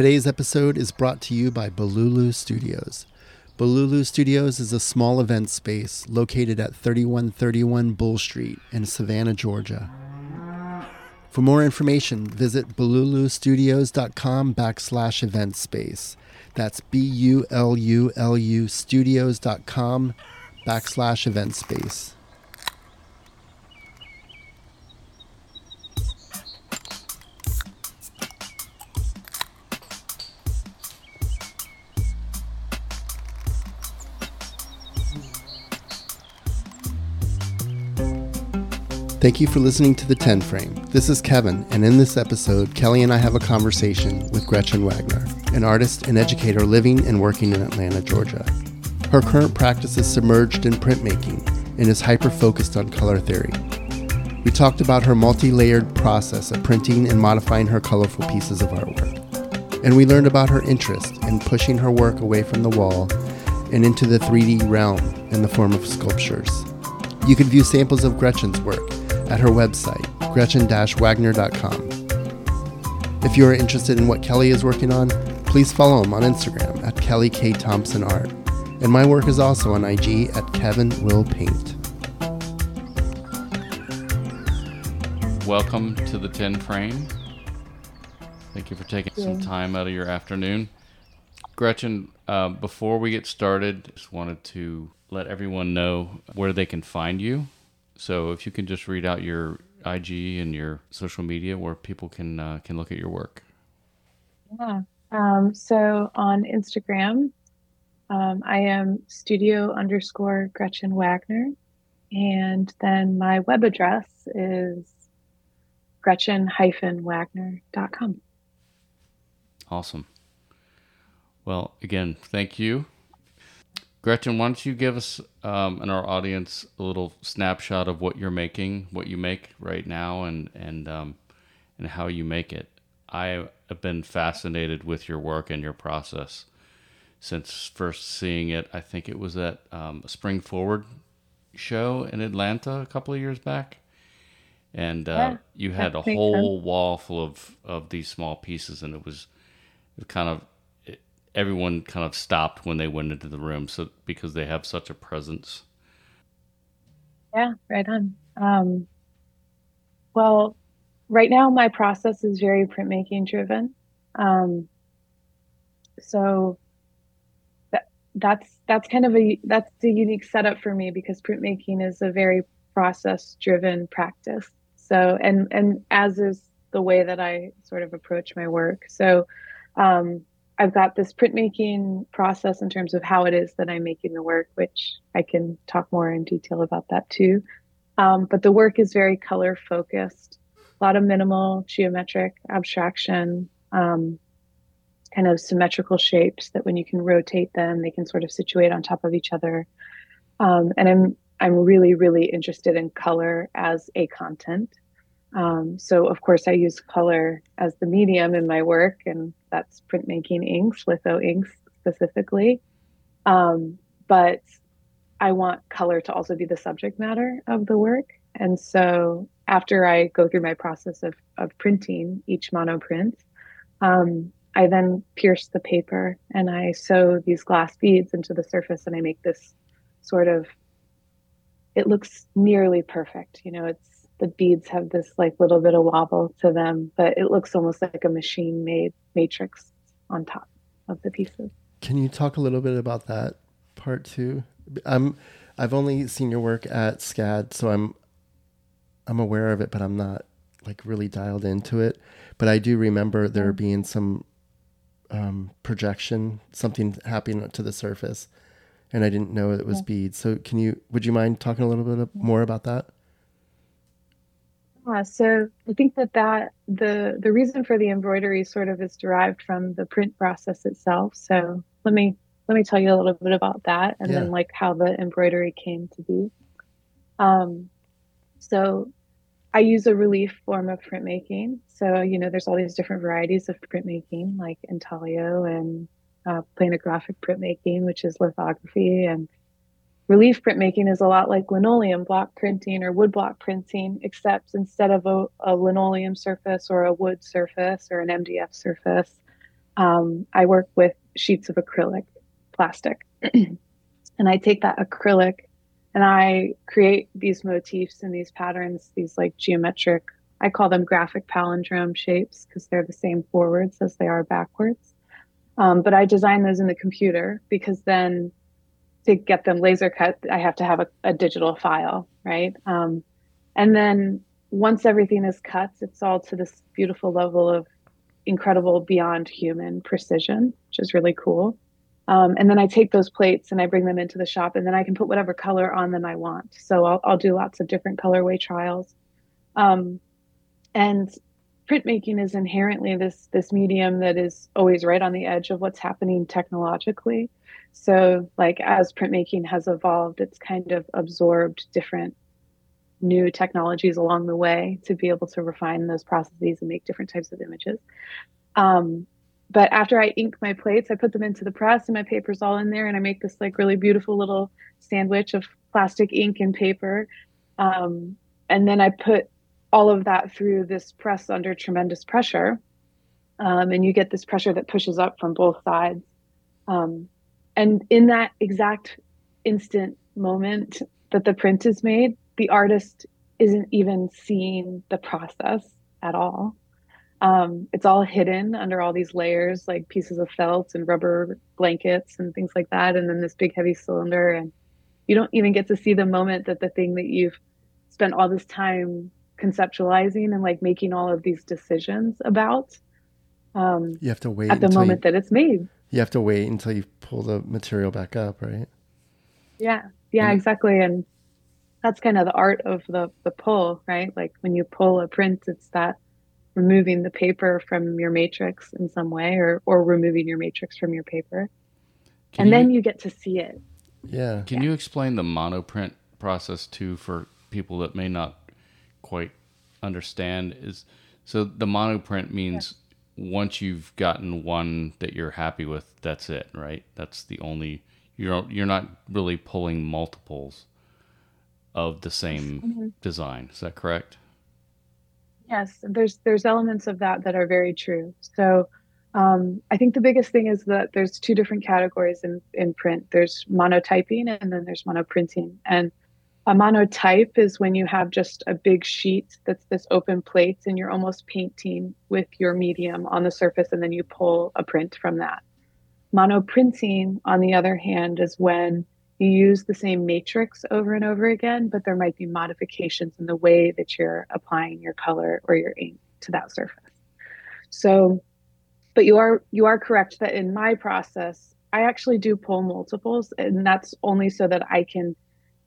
Today's episode is brought to you by Bululu Studios. Bululu Studios is a small event space located at 3131 Bull Street in Savannah, Georgia. For more information, visit bululustudios.com backslash event space. That's B U L U L U studios.com backslash event space. Thank you for listening to The 10 Frame. This is Kevin, and in this episode, Kelly and I have a conversation with Gretchen Wagner, an artist and educator living and working in Atlanta, Georgia. Her current practice is submerged in printmaking and is hyper focused on color theory. We talked about her multi layered process of printing and modifying her colorful pieces of artwork. And we learned about her interest in pushing her work away from the wall and into the 3D realm in the form of sculptures. You can view samples of Gretchen's work at her website, gretchen-wagner.com. If you are interested in what Kelly is working on, please follow him on Instagram at Kelly K. Thompson Art. And my work is also on IG at Kevin Will Paint. Welcome to the 10 frame. Thank you for taking some time out of your afternoon. Gretchen, uh, before we get started, just wanted to let everyone know where they can find you so if you can just read out your IG and your social media where people can uh, can look at your work. Yeah. Um, so on Instagram, um, I am studio underscore Gretchen Wagner. And then my web address is gretchen hyphen wagner.com. Awesome. Well, again, thank you. Gretchen, why don't you give us um, and our audience a little snapshot of what you're making, what you make right now, and and um, and how you make it? I have been fascinated with your work and your process since first seeing it. I think it was at um, a Spring Forward show in Atlanta a couple of years back, and uh, yeah, you had a whole sense. wall full of of these small pieces, and it was, it was kind of everyone kind of stopped when they went into the room so because they have such a presence. Yeah right on. Um, well right now my process is very printmaking driven. Um, so that, that's that's kind of a that's a unique setup for me because printmaking is a very process driven practice. So and and as is the way that i sort of approach my work. So um, I've got this printmaking process in terms of how it is that I'm making the work, which I can talk more in detail about that too. Um, but the work is very color focused, a lot of minimal geometric abstraction, um, kind of symmetrical shapes that when you can rotate them, they can sort of situate on top of each other. Um, and I'm I'm really really interested in color as a content. Um, so of course I use color as the medium in my work, and that's printmaking inks, litho inks specifically. Um, but I want color to also be the subject matter of the work. And so after I go through my process of, of printing each monoprint, um, I then pierce the paper and I sew these glass beads into the surface and I make this sort of, it looks nearly perfect. You know, it's the beads have this like little bit of wobble to them, but it looks almost like a machine made matrix on top of the pieces. Can you talk a little bit about that part too? I'm I've only seen your work at SCAD, so I'm I'm aware of it, but I'm not like really dialed into it. But I do remember there being some um, projection, something happening to the surface, and I didn't know it was yeah. beads. So can you would you mind talking a little bit more about that? Yeah, so I think that that the the reason for the embroidery sort of is derived from the print process itself. So let me let me tell you a little bit about that, and yeah. then like how the embroidery came to be. Um, so I use a relief form of printmaking. So you know, there's all these different varieties of printmaking, like intaglio and uh, planographic printmaking, which is lithography, and relief printmaking is a lot like linoleum block printing or wood block printing, except instead of a, a linoleum surface or a wood surface or an MDF surface, um, I work with sheets of acrylic plastic. and I take that acrylic and I create these motifs and these patterns, these like geometric, I call them graphic palindrome shapes because they're the same forwards as they are backwards. Um, but I design those in the computer because then to get them laser cut, I have to have a, a digital file, right? Um, and then once everything is cut, it's all to this beautiful level of incredible beyond human precision, which is really cool. Um, and then I take those plates and I bring them into the shop, and then I can put whatever color on them I want. So I'll, I'll do lots of different colorway trials. Um, and printmaking is inherently this this medium that is always right on the edge of what's happening technologically. So, like as printmaking has evolved, it's kind of absorbed different new technologies along the way to be able to refine those processes and make different types of images. Um, but after I ink my plates, I put them into the press and my paper's all in there and I make this like really beautiful little sandwich of plastic ink and paper. Um, and then I put all of that through this press under tremendous pressure. Um, and you get this pressure that pushes up from both sides. Um, and in that exact instant moment that the print is made, the artist isn't even seeing the process at all. Um, it's all hidden under all these layers, like pieces of felt and rubber blankets and things like that. And then this big heavy cylinder. And you don't even get to see the moment that the thing that you've spent all this time conceptualizing and like making all of these decisions about. Um, you have to wait at the moment you, that it's made. You have to wait until you pull the material back up, right? Yeah, yeah, mm-hmm. exactly. And that's kind of the art of the the pull, right? Like when you pull a print, it's that removing the paper from your matrix in some way or or removing your matrix from your paper and you, then you get to see it yeah Can yeah. you explain the monoprint process too for people that may not quite understand is so the monoprint means yeah. Once you've gotten one that you're happy with that's it right that's the only you're you're not really pulling multiples of the same mm-hmm. design is that correct Yes, there's there's elements of that that are very true. So um, I think the biggest thing is that there's two different categories in, in print. There's monotyping and then there's monoprinting. And a monotype is when you have just a big sheet that's this open plate and you're almost painting with your medium on the surface and then you pull a print from that. Monoprinting, on the other hand, is when you use the same matrix over and over again, but there might be modifications in the way that you're applying your color or your ink to that surface. So, but you are you are correct that in my process, I actually do pull multiples, and that's only so that I can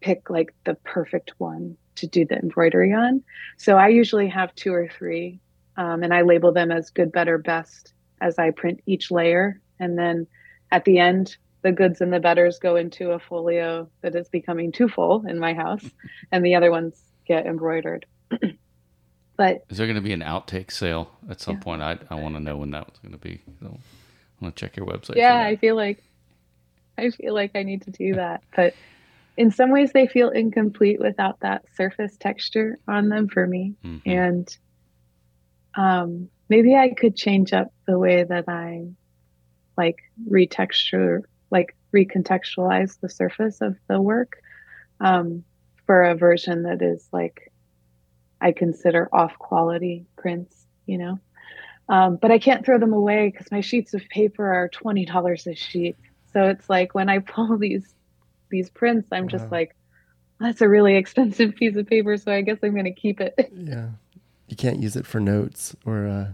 pick like the perfect one to do the embroidery on. So I usually have two or three, um, and I label them as good, better, best as I print each layer, and then at the end the goods and the betters go into a folio that is becoming too full in my house, and the other ones get embroidered. but is there going to be an outtake sale at some yeah. point? I I want to know when that was going to be. So I want to check your website. Yeah, I feel like I feel like I need to do that, but in some ways they feel incomplete without that surface texture on them for me, mm-hmm. and um, maybe I could change up the way that I like retexture like recontextualize the surface of the work um, for a version that is like I consider off quality prints, you know. Um, but I can't throw them away because my sheets of paper are twenty dollars a sheet. So it's like when I pull these these prints, I'm wow. just like, that's a really expensive piece of paper, so I guess I'm going to keep it. Yeah, you can't use it for notes or uh,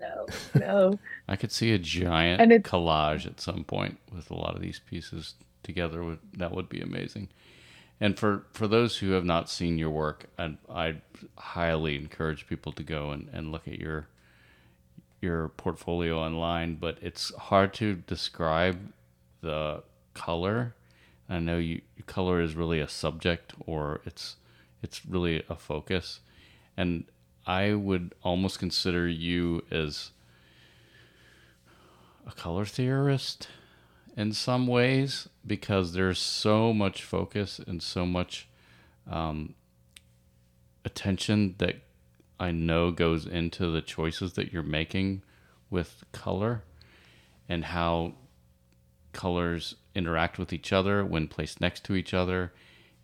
no, no. I could see a giant and collage at some point with a lot of these pieces together. Would that would be amazing. And for, for those who have not seen your work, I I highly encourage people to go and, and look at your your portfolio online. But it's hard to describe the color. I know you color is really a subject, or it's it's really a focus, and I would almost consider you as a color theorist in some ways because there's so much focus and so much um, attention that I know goes into the choices that you're making with color. and how colors interact with each other when placed next to each other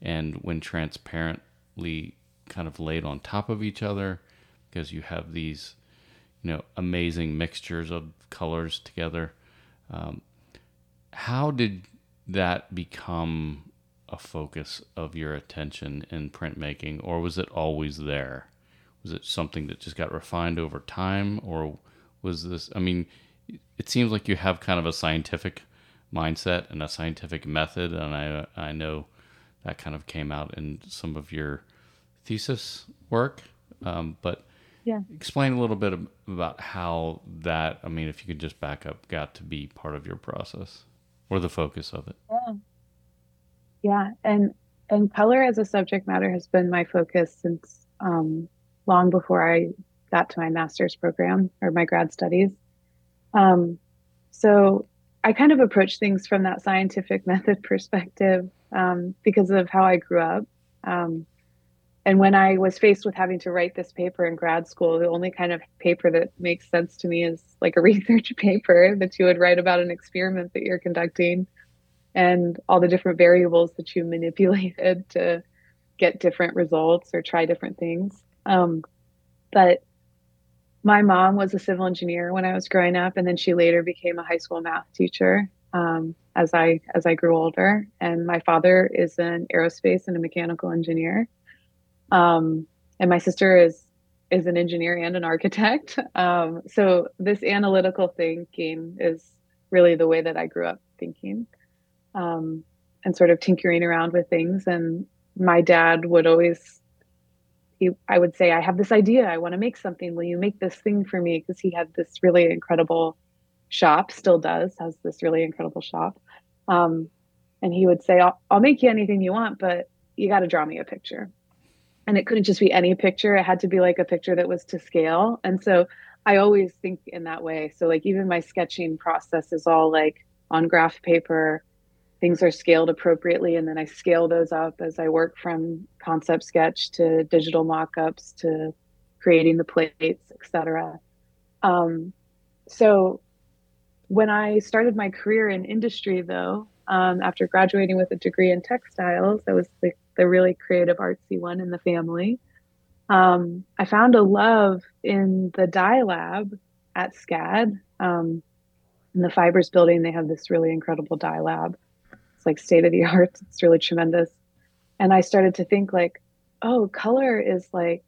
and when transparently kind of laid on top of each other because you have these you know amazing mixtures of colors together. Um, how did that become a focus of your attention in printmaking or was it always there? Was it something that just got refined over time or was this i mean it seems like you have kind of a scientific mindset and a scientific method and i i know that kind of came out in some of your thesis work. Um, but yeah. explain a little bit about how that, I mean, if you could just back up, got to be part of your process or the focus of it. Yeah. Yeah. And, and color as a subject matter has been my focus since um, long before I got to my master's program or my grad studies. Um, so I kind of approach things from that scientific method perspective um, because of how I grew up. Um, and when I was faced with having to write this paper in grad school, the only kind of paper that makes sense to me is like a research paper that you would write about an experiment that you're conducting and all the different variables that you manipulated to get different results or try different things. Um, but my mom was a civil engineer when I was growing up, and then she later became a high school math teacher um, as I as I grew older. And my father is an aerospace and a mechanical engineer. Um, and my sister is is an engineer and an architect. Um, so this analytical thinking is really the way that I grew up thinking, um, and sort of tinkering around with things. And my dad would always, he, I would say, I have this idea. I want to make something. Will you make this thing for me? Because he had this really incredible shop, still does, has this really incredible shop. Um, and he would say, I'll, I'll make you anything you want, but you got to draw me a picture and it couldn't just be any picture it had to be like a picture that was to scale and so i always think in that way so like even my sketching process is all like on graph paper things are scaled appropriately and then i scale those up as i work from concept sketch to digital mock-ups to creating the plates etc um, so when i started my career in industry though um, after graduating with a degree in textiles i was like the really creative artsy one in the family. Um, I found a love in the dye lab at SCAD. Um, in the fibers building, they have this really incredible dye lab. Like state of the art. It's really tremendous. And I started to think like, oh, color is like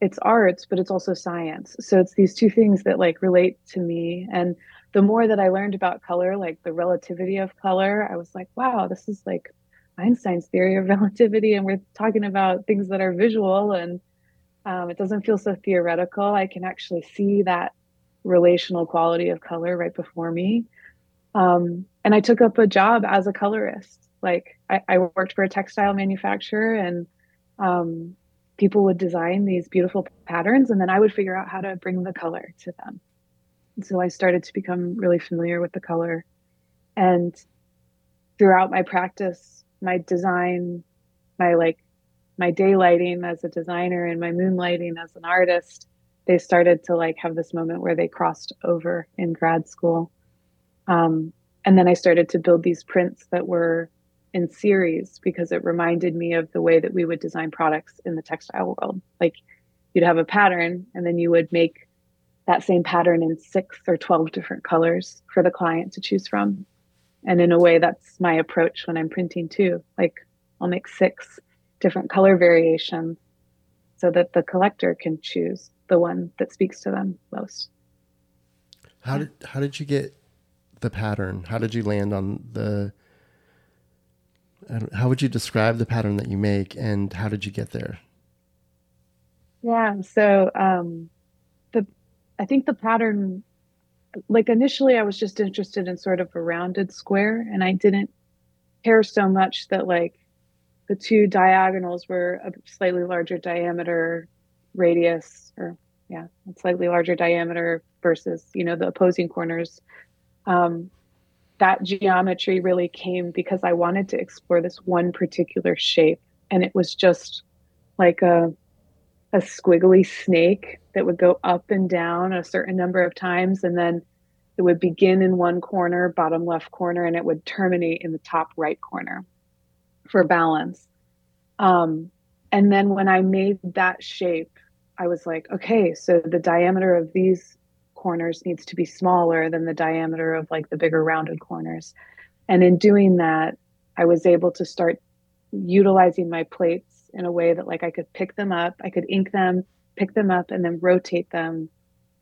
it's arts, but it's also science. So it's these two things that like relate to me. And the more that I learned about color, like the relativity of color, I was like, wow, this is like Einstein's theory of relativity, and we're talking about things that are visual, and um, it doesn't feel so theoretical. I can actually see that relational quality of color right before me. Um, and I took up a job as a colorist. Like I, I worked for a textile manufacturer, and um, people would design these beautiful patterns, and then I would figure out how to bring the color to them. And so I started to become really familiar with the color. And throughout my practice, my design, my like my daylighting as a designer and my moonlighting as an artist, they started to like have this moment where they crossed over in grad school. Um, and then I started to build these prints that were in series because it reminded me of the way that we would design products in the textile world. Like you'd have a pattern and then you would make that same pattern in six or 12 different colors for the client to choose from. And in a way that's my approach when i'm printing too. Like i'll make six different color variations so that the collector can choose the one that speaks to them most. How did how did you get the pattern how did you land on the how would you describe the pattern that you make and how did you get there yeah so um the i think the pattern like initially I was just interested in sort of a rounded square and I didn't care so much that like the two diagonals were a slightly larger diameter radius or yeah, a slightly larger diameter versus, you know, the opposing corners. Um, that geometry really came because I wanted to explore this one particular shape and it was just like a a squiggly snake that would go up and down a certain number of times and then it would begin in one corner, bottom left corner, and it would terminate in the top right corner for balance. Um, and then when I made that shape, I was like, okay, so the diameter of these corners needs to be smaller than the diameter of like the bigger rounded corners. And in doing that, I was able to start utilizing my plates in a way that like I could pick them up, I could ink them, pick them up, and then rotate them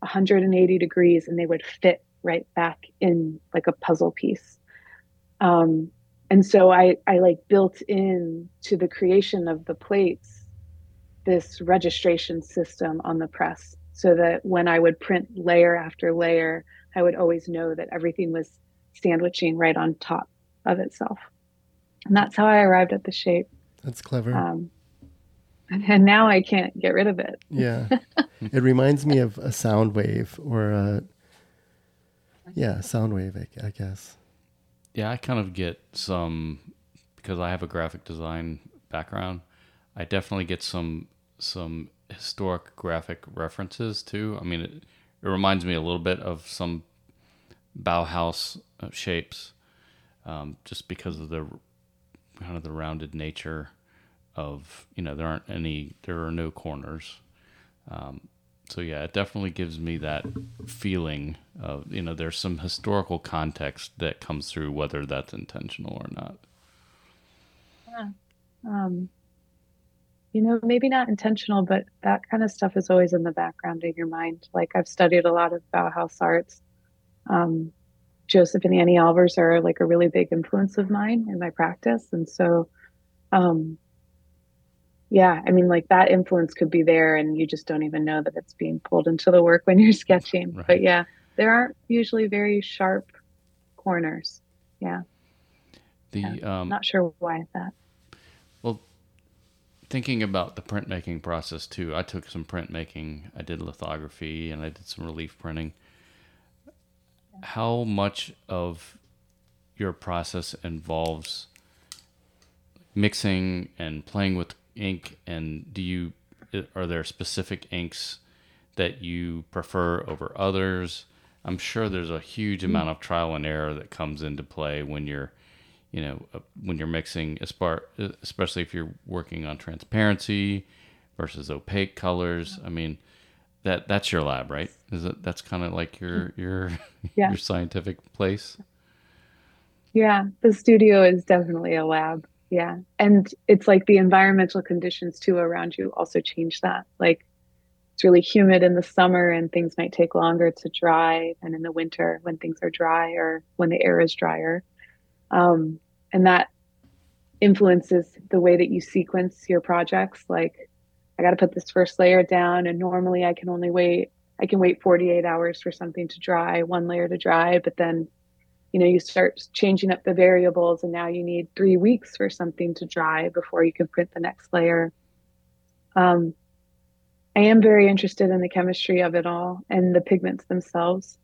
180 degrees, and they would fit right back in like a puzzle piece. Um, and so I, I like built in to the creation of the plates this registration system on the press so that when I would print layer after layer, I would always know that everything was sandwiching right on top of itself. And that's how I arrived at the shape. That's clever. Um, and now I can't get rid of it. yeah. it reminds me of a sound wave or a, yeah, sound wave, I, I guess. Yeah, I kind of get some because I have a graphic design background. I definitely get some some historic graphic references too. I mean, it, it reminds me a little bit of some Bauhaus uh, shapes, um, just because of the kind of the rounded nature of you know there aren't any there are no corners. Um, so yeah, it definitely gives me that feeling of you know there's some historical context that comes through whether that's intentional or not. Yeah. Um, you know, maybe not intentional, but that kind of stuff is always in the background of your mind. Like I've studied a lot of Bauhaus arts. Um, Joseph and Anni Albers are like a really big influence of mine in my practice, and so um, yeah i mean like that influence could be there and you just don't even know that it's being pulled into the work when you're sketching right. but yeah there aren't usually very sharp corners yeah the yeah. um, not sure why that thinking about the printmaking process too i took some printmaking i did lithography and i did some relief printing how much of your process involves mixing and playing with ink, and do you are there specific inks that you prefer over others? I'm sure there's a huge amount of trial and error that comes into play when you're, you know, uh, when you're mixing, especially if you're working on transparency versus opaque colors. I mean, that that's your lab, right? Is it that's kind of like your hmm. your yeah. your scientific place? Yeah, the studio is definitely a lab yeah and it's like the environmental conditions too around you also change that like it's really humid in the summer and things might take longer to dry than in the winter when things are dry or when the air is drier um, and that influences the way that you sequence your projects. Like i got to put this first layer down and normally i can only wait i can wait 48 hours for something to dry one layer to dry but then you know you start changing up the variables and now you need three weeks for something to dry before you can print the next layer. Um, i am very interested in the chemistry of it all and the pigments themselves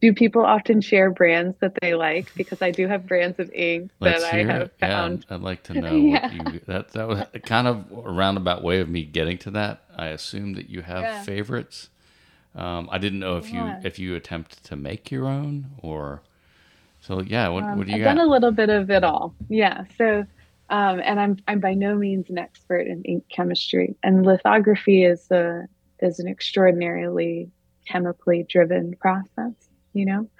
do people often share brands that they like because i do have brands of ink Let's that i have it. found yeah, i'd like to know yeah. what you that that was kind of a roundabout way of me getting to that i assume that you have yeah. favorites um, i didn't know if you if you attempt to make your own or so yeah, what, um, what do you got? I've got? done a little bit of it all. Yeah. So, um, and I'm I'm by no means an expert in ink chemistry, and lithography is a is an extraordinarily chemically driven process. You know,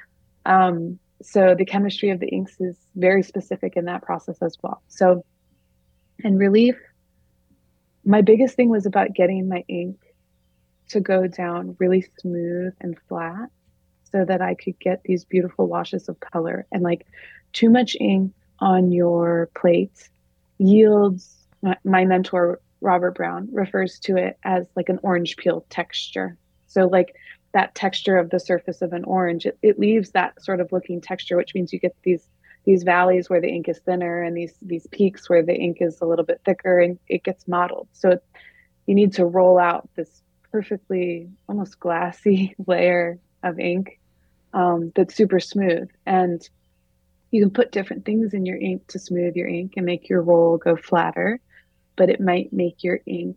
um, so the chemistry of the inks is very specific in that process as well. So, in relief, my biggest thing was about getting my ink to go down really smooth and flat so that I could get these beautiful washes of color. And like too much ink on your plate yields, my, my mentor, Robert Brown, refers to it as like an orange peel texture. So, like that texture of the surface of an orange, it, it leaves that sort of looking texture, which means you get these these valleys where the ink is thinner and these these peaks where the ink is a little bit thicker and it gets mottled. So it, you need to roll out this perfectly almost glassy layer of ink um, that's super smooth. And you can put different things in your ink to smooth your ink and make your roll go flatter, but it might make your ink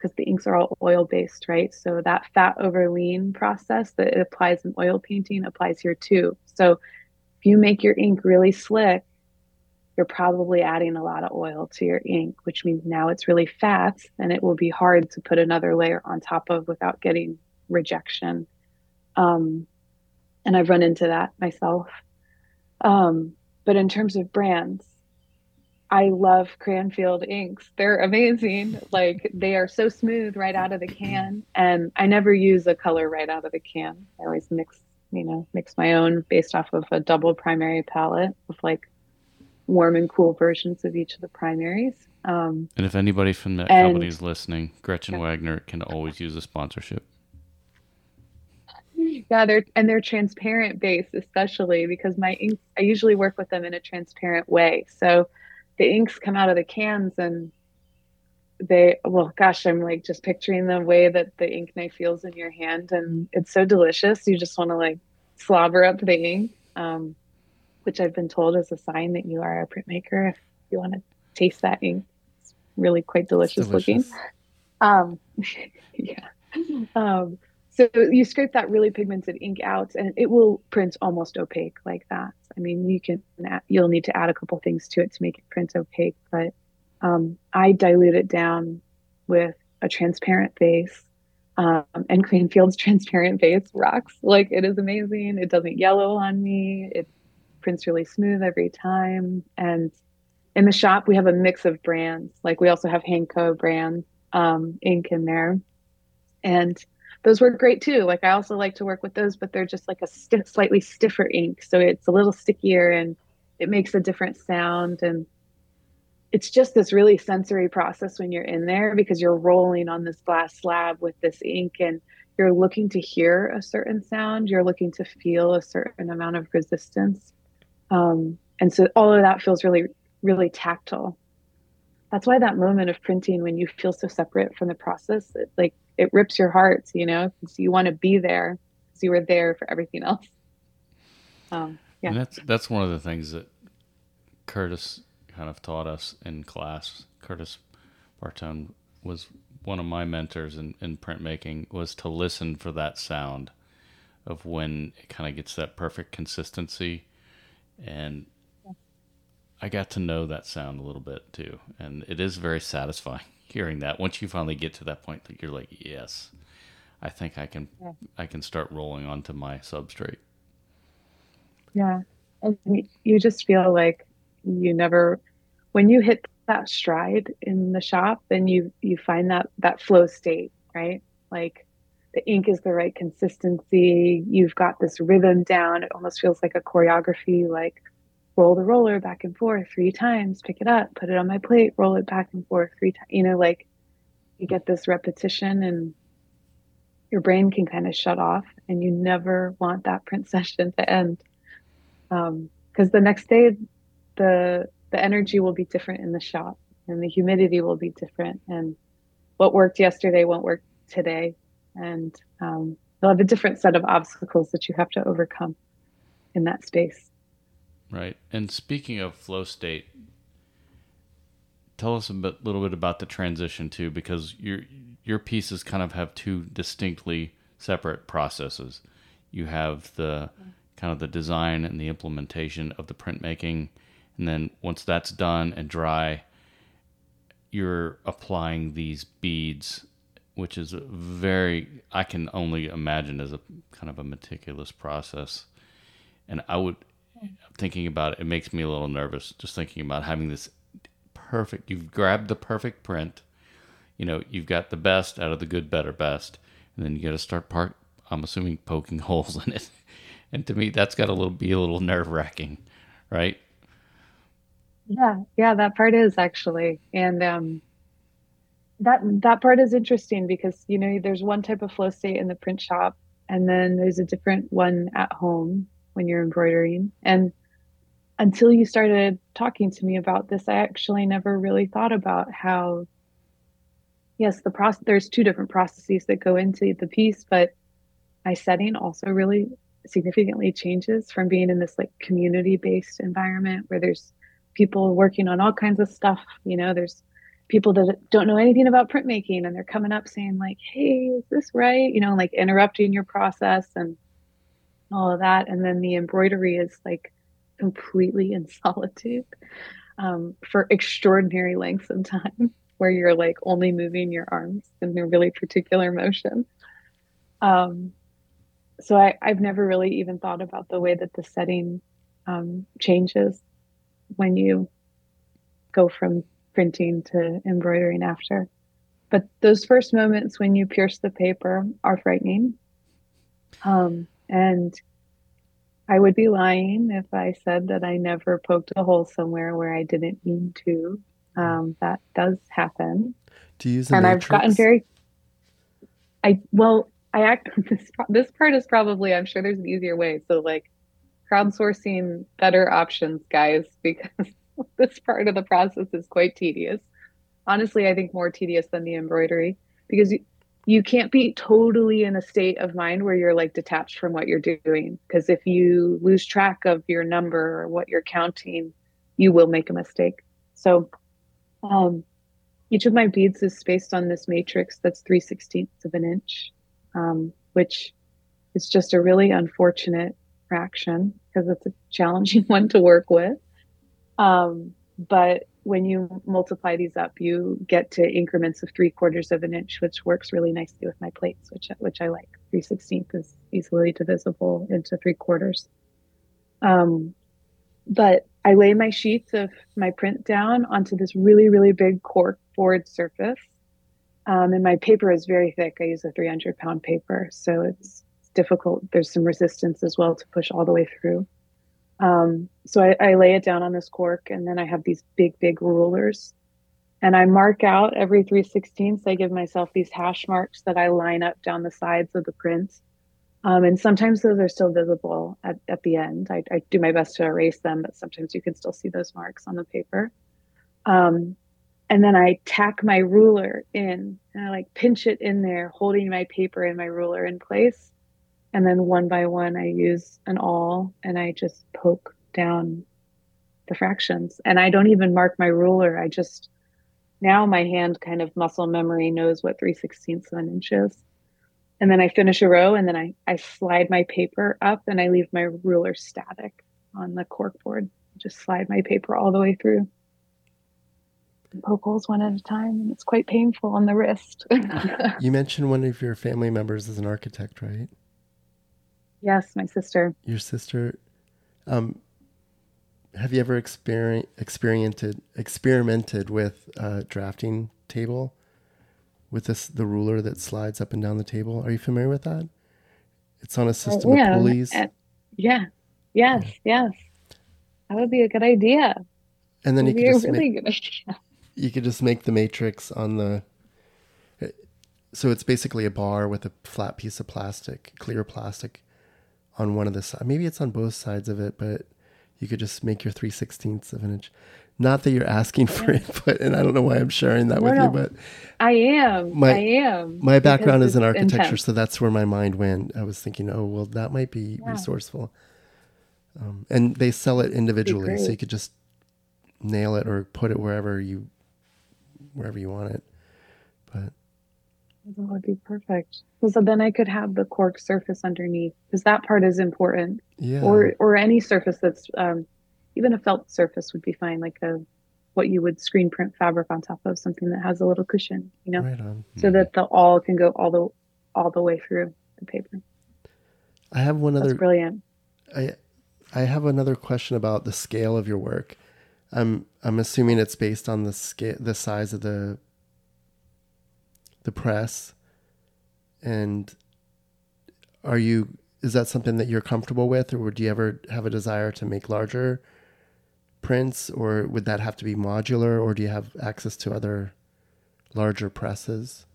because the inks are all oil based, right? So that fat over lean process that it applies in oil painting applies here too. So if you make your ink really slick, you're probably adding a lot of oil to your ink, which means now it's really fat and it will be hard to put another layer on top of without getting rejection. Um, and I've run into that myself. Um, but in terms of brands, I love Cranfield inks. They're amazing. Like they are so smooth right out of the can. And I never use a color right out of the can. I always mix, you know, mix my own based off of a double primary palette with like warm and cool versions of each of the primaries. Um, and if anybody from that and, company is listening, Gretchen yeah. Wagner can always use a sponsorship. Yeah, they're and they're transparent based, especially because my inks. I usually work with them in a transparent way, so the inks come out of the cans and they well gosh i'm like just picturing the way that the ink knife feels in your hand and it's so delicious. You just want to like slobber up the ink um, which i've been told is a sign that you are a printmaker if you want to taste that ink. It's really quite delicious, delicious. looking. um, yeah. Um, so you scrape that really pigmented ink out and it will print almost opaque like that I mean, you can you'll need to add a couple things to it to make it print opaque, but um, I dilute it down with a transparent base. Um, and Cranfield's transparent base rocks. Like it is amazing. It doesn't yellow on me. It prints really smooth every time. And in the shop, we have a mix of brands. Like we also have Hanco brand um, ink in there, and those work great too. Like I also like to work with those, but they're just like a st- slightly stiffer ink, so it's a little stickier and it makes a different sound. And it's just this really sensory process when you're in there because you're rolling on this glass slab with this ink and you're looking to hear a certain sound, you're looking to feel a certain amount of resistance. Um, and so all of that feels really, really tactile. That's why that moment of printing when you feel so separate from the process, it, like it rips your heart, you know, because you want to be there because you were there for everything else. Um, yeah. And that's that's one of the things that Curtis kind of taught us in class. Curtis Bartone was one of my mentors in, in printmaking was to listen for that sound of when it kind of gets that perfect consistency and I got to know that sound a little bit too and it is very satisfying hearing that once you finally get to that point that you're like yes i think i can yeah. i can start rolling onto my substrate. Yeah. And you just feel like you never when you hit that stride in the shop then you you find that that flow state right? Like the ink is the right consistency. You've got this rhythm down. It almost feels like a choreography like roll the roller back and forth three times, pick it up, put it on my plate, roll it back and forth three times. You know, like you get this repetition and your brain can kind of shut off and you never want that print session to end. Um, cause the next day the, the energy will be different in the shop and the humidity will be different and what worked yesterday won't work today. And, um, you'll have a different set of obstacles that you have to overcome in that space. Right. And speaking of flow state, tell us a bit, little bit about the transition too, because your your pieces kind of have two distinctly separate processes. You have the kind of the design and the implementation of the printmaking, and then once that's done and dry, you're applying these beads, which is very I can only imagine as a kind of a meticulous process. And I would thinking about it, it makes me a little nervous just thinking about having this perfect. You've grabbed the perfect print. You know, you've got the best out of the good, better, best, and then you got to start part. I'm assuming poking holes in it, and to me, that's got to little be a little nerve wracking, right? Yeah, yeah, that part is actually, and um, that that part is interesting because you know there's one type of flow state in the print shop, and then there's a different one at home when you're embroidering. And until you started talking to me about this, I actually never really thought about how, yes, the process, there's two different processes that go into the piece, but my setting also really significantly changes from being in this like community based environment where there's people working on all kinds of stuff. You know, there's people that don't know anything about printmaking and they're coming up saying like, "Hey, is this right?" You know, like interrupting your process and all of that. And then the embroidery is like completely in solitude um, for extraordinary lengths of time, where you're like only moving your arms in a really particular motion. Um, so I, I've never really even thought about the way that the setting um, changes when you go from printing to embroidering after. But those first moments when you pierce the paper are frightening. Um, and I would be lying if I said that I never poked a hole somewhere where I didn't mean to. Um, that does happen. Do you use and matrix? I've gotten very. I well, I act. This this part is probably. I'm sure there's an easier way. So like, crowdsourcing better options, guys, because this part of the process is quite tedious. Honestly, I think more tedious than the embroidery because you, you can't be totally in a state of mind where you're like detached from what you're doing. Because if you lose track of your number or what you're counting, you will make a mistake. So, um, each of my beads is spaced on this matrix that's 3 16ths of an inch, um, which is just a really unfortunate fraction because it's a challenging one to work with. Um, but when you multiply these up, you get to increments of three quarters of an inch, which works really nicely with my plates, which which I like. Three sixteenth is easily divisible into three quarters. Um, but I lay my sheets of my print down onto this really really big cork board surface, um, and my paper is very thick. I use a 300 pound paper, so it's, it's difficult. There's some resistance as well to push all the way through. Um, so I, I, lay it down on this cork and then I have these big, big rulers and I mark out every 3 16ths. I give myself these hash marks that I line up down the sides of the print. Um, and sometimes those are still visible at, at the end. I, I, do my best to erase them, but sometimes you can still see those marks on the paper. Um, and then I tack my ruler in and I like pinch it in there, holding my paper and my ruler in place and then one by one i use an awl and i just poke down the fractions. And i don't even mark my ruler. I just now my hand kind of muscle memory knows what 3 16ths of an inch is. And then i finish a row and then I, I slide my paper up and i leave my ruler static on the cork board. Just slide my paper all the way through. Poke holes one at a time and it's quite painful on the wrist. You mentioned one of your family members is an architect right Yes, my sister. Your sister. Um, have you ever experienced experimented experimented with a drafting table with this the ruler that slides up and down the table? Are you familiar with that? It's on a system of pulleys. Uh, yeah. Yes. Yeah. Yes. That would be a good idea. And then you could just really make, You could just make the matrix on the. So it's basically a bar with a flat piece of plastic, clear plastic, on one of the sides. Maybe it's on both sides of it, but you could just make your 3 16ths of an inch. Not that you're asking for input, and I don't know why I'm sharing that no, with no. you, but I am. My, I am. My background is in architecture, intense. so that's where my mind went. I was thinking, oh, well, that might be yeah. resourceful. Um, and they sell it individually, so you could just nail it or put it wherever you wherever you want it. But that would be perfect. So then I could have the cork surface underneath because that part is important. Yeah. Or or any surface that's um, even a felt surface would be fine, like a what you would screen print fabric on top of something that has a little cushion, you know, right on. so that the awl can go all the all the way through the paper. I have one other. That's brilliant. I I have another question about the scale of your work. I'm I'm assuming it's based on the scale, the size of the the press? And are you is that something that you're comfortable with or do you ever have a desire to make larger prints or would that have to be modular or do you have access to other larger presses?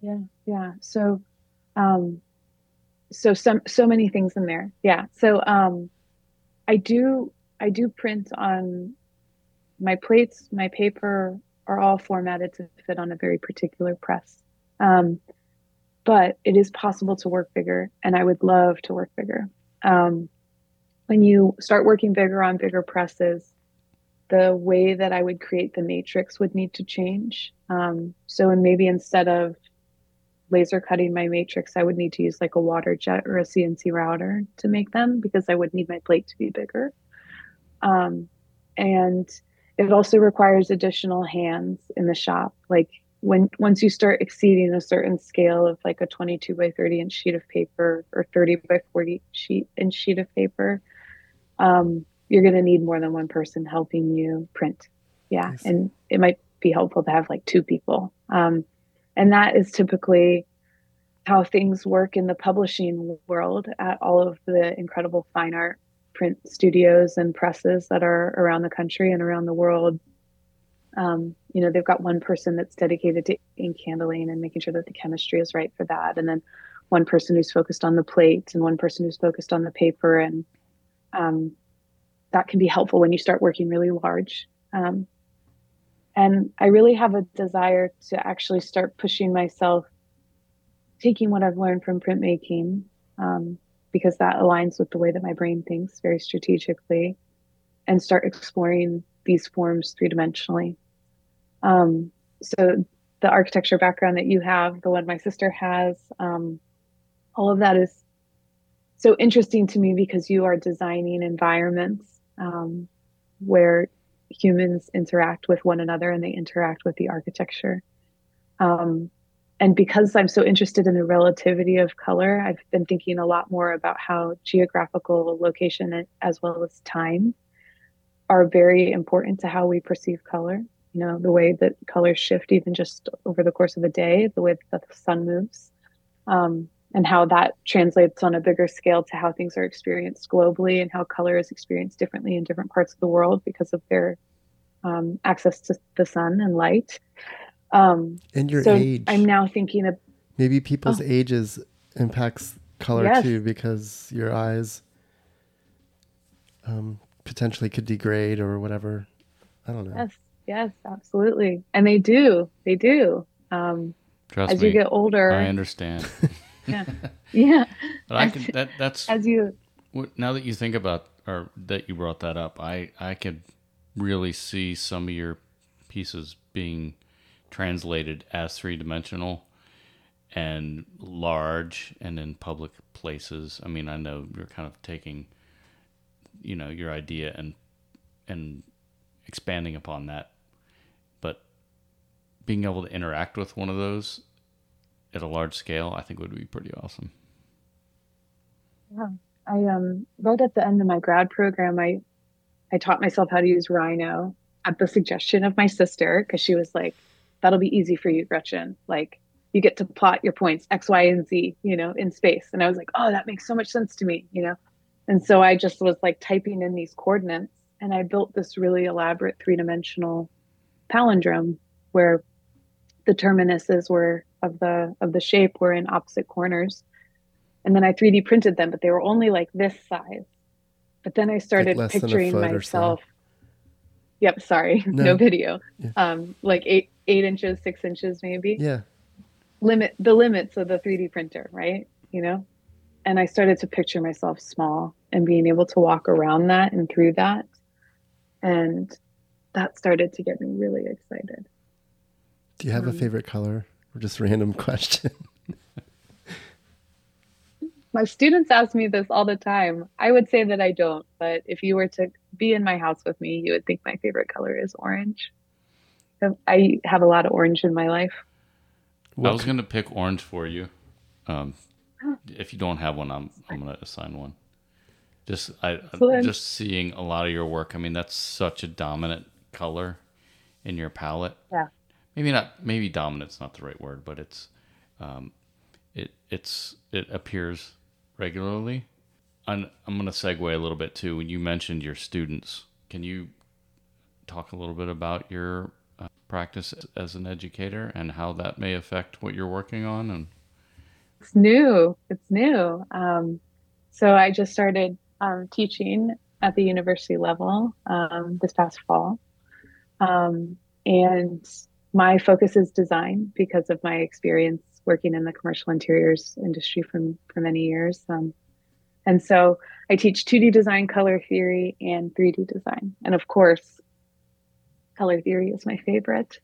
Yeah yeah. So um so some so many things in there. Yeah. So um i do i do print on my plates my paper are all formatted to fit on a very particular press. Um, but it is possible to work bigger, and I would love to work bigger. Um, when you start working bigger on bigger presses, the way that I would create the matrix would need to change. Um, so, and maybe instead of laser cutting my matrix, I would need to use like a water jet or a CNC router to make them because I would need my plate to be bigger. Um, and it also requires additional hands in the shop. Like when once you start exceeding a certain scale of like a 22 by 30 inch sheet of paper or 30 by 40 sheet inch sheet of paper, um, you're going to need more than one person helping you print. Yeah, nice. and it might be helpful to have like two people. Um, and that is typically how things work in the publishing world at all of the incredible fine art print studios and presses that are around the country and around the world. Um, you know, they've got one person that's dedicated to ink handling and making sure that the chemistry is right for that, and then one person who's focused on the plate and one person who's focused on the paper, and um, that can be helpful when you start working really large. Um, and I really have a desire to actually start pushing myself, taking what I've learned from printmaking, um, because that aligns with the way that my brain thinks very strategically, and start exploring these forms three dimensionally. Um, so, the architecture background that you have, the one my sister has, um, all of that is so interesting to me because you are designing environments um, where humans interact with one another and they interact with the architecture. Um, and because I'm so interested in the relativity of color, I've been thinking a lot more about how geographical location as well as time are very important to how we perceive color. You know, the way that colors shift even just over the course of a day, the way that the sun moves, um, and how that translates on a bigger scale to how things are experienced globally and how color is experienced differently in different parts of the world because of their um, access to the sun and light. Um, and your so age. I'm now thinking of maybe people's oh. ages impacts color yes. too because your eyes um, potentially could degrade or whatever. I don't know. Yes, yes, absolutely, and they do. They do. Um, Trust as me, you get older, I understand. yeah, yeah. But I can. That that's as you. Now that you think about, or that you brought that up, I I could really see some of your pieces being translated as three dimensional and large and in public places. I mean, I know you're kind of taking, you know, your idea and and expanding upon that, but being able to interact with one of those at a large scale, I think would be pretty awesome. Yeah, I um right at the end of my grad program, I I taught myself how to use Rhino at the suggestion of my sister because she was like, "That'll be easy for you, Gretchen. Like, you get to plot your points X, Y, and Z, you know, in space." And I was like, "Oh, that makes so much sense to me," you know. And so I just was like typing in these coordinates, and I built this really elaborate three-dimensional palindrome where the terminuses were of the of the shape were in opposite corners and then i 3d printed them but they were only like this size but then I started like picturing myself. Yep, sorry, no, no video. Yeah. Um, like eight eight inches, six inches, maybe. Yeah. Limit the limits of the 3D printer, right? You know, and I started to picture myself small and being able to walk around that and through that, and that started to get me really excited. Do you have um, a favorite color? Or just random question? My students ask me this all the time. I would say that I don't, but if you were to be in my house with me, you would think my favorite color is orange. I have a lot of orange in my life. I was going to pick orange for you. Um, if you don't have one, I'm I'm going to assign one. Just I just seeing a lot of your work. I mean, that's such a dominant color in your palette. Yeah. Maybe not. Maybe dominant's not the right word, but it's um, it it's it appears regularly. I'm, I'm going to segue a little bit too. When you mentioned your students, can you talk a little bit about your practice as an educator and how that may affect what you're working on? And it's new. It's new. Um, so I just started um, teaching at the university level um, this past fall, um, and my focus is design because of my experience working in the commercial interiors industry for, for many years. Um, and so I teach 2D design, color theory, and 3D design. And of course, color theory is my favorite.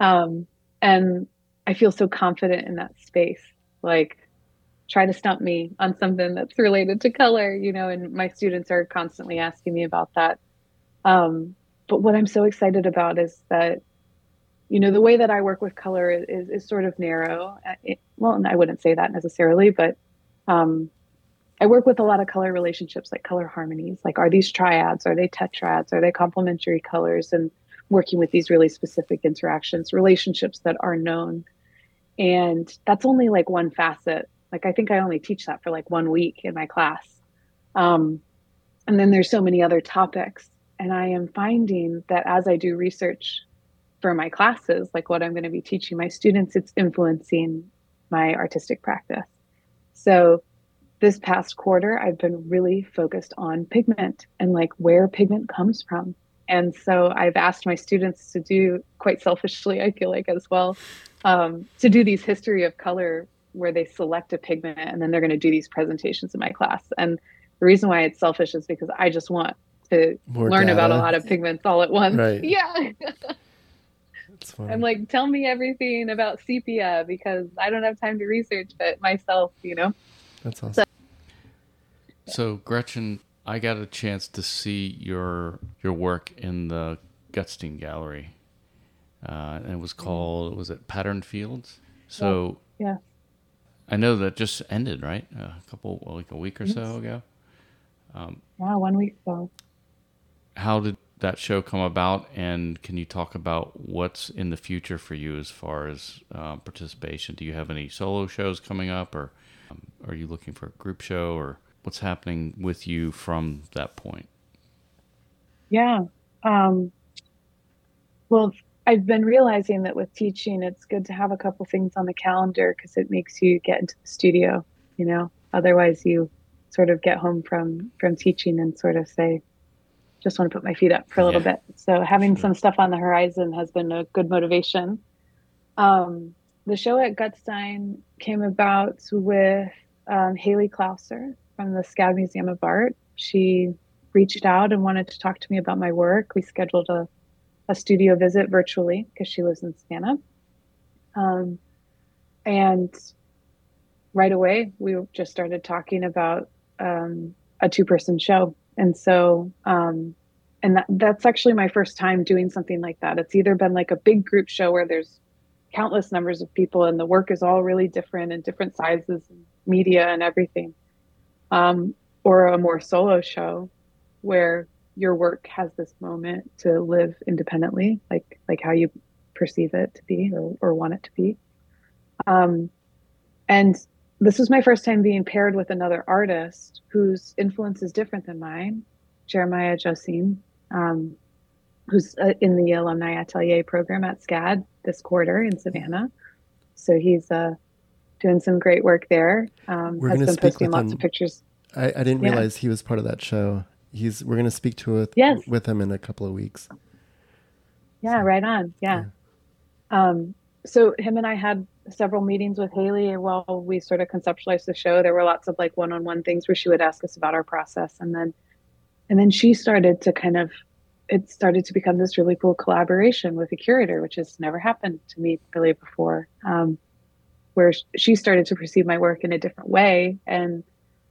Um, and I feel so confident in that space. Like, try to stump me on something that's related to color, you know, and my students are constantly asking me about that. Um, but what I'm so excited about is that, you know, the way that I work with color is, is sort of narrow. It, well, I wouldn't say that necessarily, but um, I work with a lot of color relationships, like color harmonies. Like, are these triads? Are they tetrads? Are they complementary colors? And working with these really specific interactions, relationships that are known. And that's only like one facet. Like, I think I only teach that for like one week in my class. Um, and then there's so many other topics. And I am finding that as I do research for my classes, like what I'm going to be teaching my students, it's influencing my artistic practice. So, this past quarter, I've been really focused on pigment and like where pigment comes from. And so I've asked my students to do quite selfishly, I feel like as well, um, to do these history of color where they select a pigment and then they're going to do these presentations in my class. And the reason why it's selfish is because I just want to More learn data. about a lot of pigments all at once. Right. Yeah. I'm like, tell me everything about sepia because I don't have time to research it myself, you know? That's awesome. So, so, Gretchen, I got a chance to see your your work in the Gutstein Gallery, uh, and it was called was it Pattern Fields? So yeah. yeah. I know that just ended right a couple like a week or so ago. Um, yeah, one week ago. How did that show come about, and can you talk about what's in the future for you as far as uh, participation? Do you have any solo shows coming up, or um, are you looking for a group show, or what's happening with you from that point? Yeah. Um, well, I've been realizing that with teaching, it's good to have a couple things on the calendar because it makes you get into the studio. You know, otherwise you sort of get home from from teaching and sort of say, just want to put my feet up for a little yeah. bit. So having sure. some stuff on the horizon has been a good motivation. Um, the show at Gutstein came about with um, Haley Klauser, from the SCAD Museum of Art. She reached out and wanted to talk to me about my work. We scheduled a, a studio visit virtually because she lives in Savannah. Um, and right away, we just started talking about um, a two person show. And so, um, and that, that's actually my first time doing something like that. It's either been like a big group show where there's countless numbers of people and the work is all really different and different sizes and media and everything um, or a more solo show where your work has this moment to live independently, like like how you perceive it to be or, or want it to be. Um, and this was my first time being paired with another artist whose influence is different than mine, Jeremiah Josine, um, who's uh, in the Alumni Atelier program at SCAD this quarter in Savannah. So he's uh, doing some great work there. Um, we're has been posting lots him. of pictures. I, I didn't yeah. realize he was part of that show. He's we're going to speak to with yes. with him in a couple of weeks. Yeah, so, right on. Yeah. yeah. Um, so him and I had several meetings with Haley while we sort of conceptualized the show. There were lots of like one-on-one things where she would ask us about our process, and then and then she started to kind of it started to become this really cool collaboration with a curator, which has never happened to me really before. Um, where she started to perceive my work in a different way and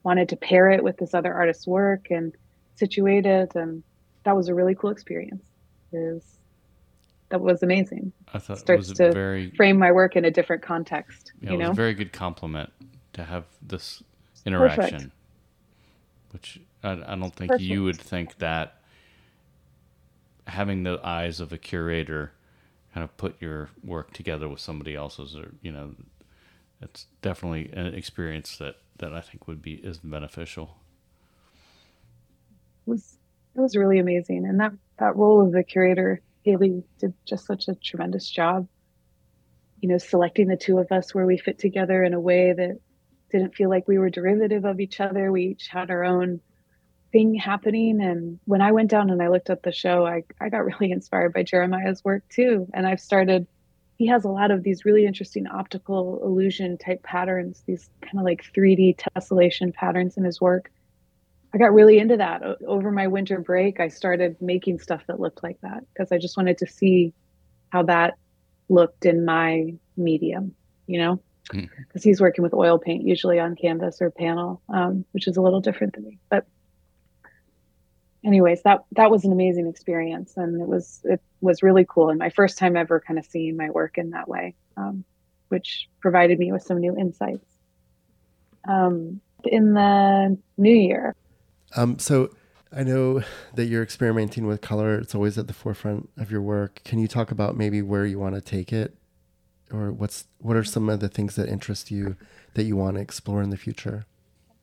wanted to pair it with this other artist's work and situate it and that was a really cool experience is that was amazing i thought starts it was to very frame my work in a different context yeah, you know it was a very good compliment to have this interaction Perfect. which I, I, don't think Perfect. you would think that having the eyes of a curator kind of put your work together with somebody else's or you know it's definitely an experience that that I think would be is beneficial. It was it was really amazing, and that that role of the curator, Haley did just such a tremendous job. You know, selecting the two of us where we fit together in a way that didn't feel like we were derivative of each other. We each had our own thing happening. And when I went down and I looked at the show, I, I got really inspired by Jeremiah's work too. And I've started he has a lot of these really interesting optical illusion type patterns, these kind of like 3D tessellation patterns in his work. I got really into that over my winter break. I started making stuff that looked like that because I just wanted to see how that looked in my medium, you know, because hmm. he's working with oil paint usually on canvas or panel, um, which is a little different than me. But anyways, that that was an amazing experience, and it was it was really cool, and my first time ever kind of seeing my work in that way, um, which provided me with some new insights. Um, in the new year, um, so I know that you're experimenting with color. It's always at the forefront of your work. Can you talk about maybe where you want to take it, or what's what are some of the things that interest you that you want to explore in the future?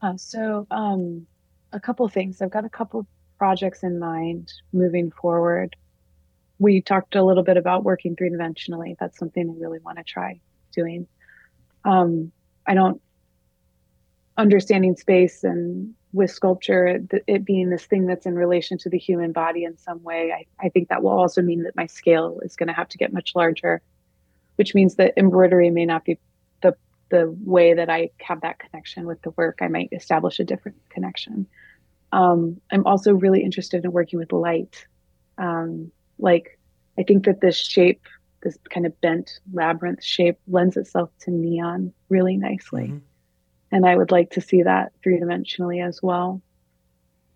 Uh, so, um, a couple things. I've got a couple projects in mind moving forward. We talked a little bit about working three dimensionally. That's something I really want to try doing. Um, I don't understanding space and with sculpture, it, it, being this thing that's in relation to the human body in some way, I, I think that will also mean that my scale is going to have to get much larger, which means that embroidery may not be the the way that I have that connection with the work. I might establish a different connection. Um, I'm also really interested in working with light. Um, like, I think that this shape, this kind of bent labyrinth shape, lends itself to neon really nicely. Mm-hmm and I would like to see that three dimensionally as well.